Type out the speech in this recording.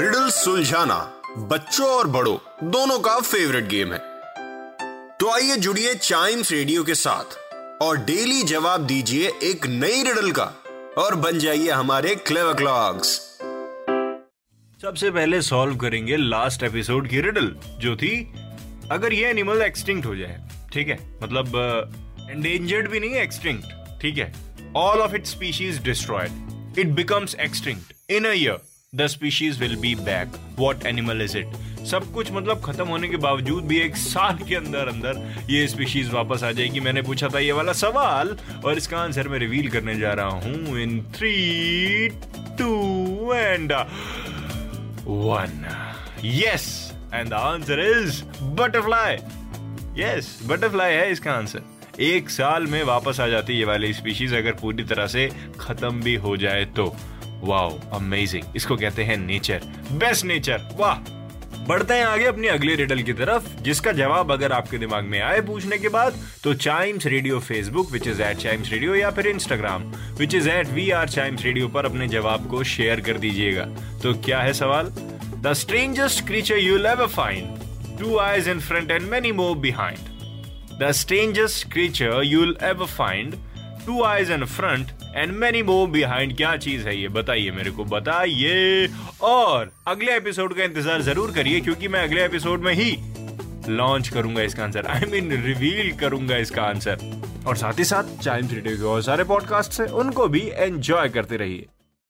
Riddle सुलझाना बच्चों और बड़ों दोनों का फेवरेट गेम है। तो आइए जुड़िए चाइम्स रेडियो के साथ और डेली जवाब दीजिए एक नई रिडल का और बन जाइए हमारे क्लेव क्लॉक्स सबसे पहले सॉल्व करेंगे लास्ट एपिसोड की रिडल जो थी अगर ये एनिमल एक्सटिंक्ट हो जाए ठीक है? मतलब एंडेंजर्ड uh, भी नहीं है एक्सटिंक्ट ठीक है? All of it species destroyed it becomes extinct in a year the species will be back what animal is it सब कुछ मतलब खत्म होने के बावजूद भी एक साल के अंदर अंदर ये स्पीशीज वापस आ जाएगी। मैंने पूछा था ये वाला सवाल और इसका आंसर मैं रिवील करने जा रहा हूँ in three two and one. Yes, and the answer is butterfly. Yes, butterfly है इसका आंसर एक साल में वापस आ जाती है ये वाली स्पीशीज अगर पूरी तरह से खत्म भी हो जाए तो। वाओ अमेजिंग इसको कहते हैं नेचर बेस्ट नेचर वाह. बढ़ते हैं आगे अपनी अगली रिडल की तरफ़, जिसका जवाब अगर आपके दिमाग में आए पूछने के बाद तो Chimes Radio Facebook which is at Chimes Radio या फिर Instagram which is at we are Chimes Radio पर अपने जवाब को शेयर कर दीजिएगा। तो क्या है सवाल? The strangest creature you ever find two eyes in front and many more behind The strangest creature you'll ever find. Two eyes in front and many more behind क्या चीज़ है ये? बताइए मेरे को, बताइए। और अगले एपिसोड का इंतज़ार ज़रूर करिए, क्योंकि मैं अगले एपिसोड में ही लॉन्च करूँगा इसका आंसर आई मीन रिवील करूँगा इसका आंसर और साथ ही साथ चाइम्स रेडियो के और सारे पॉडकास्ट है उनको भी एंजॉय करते रहिए।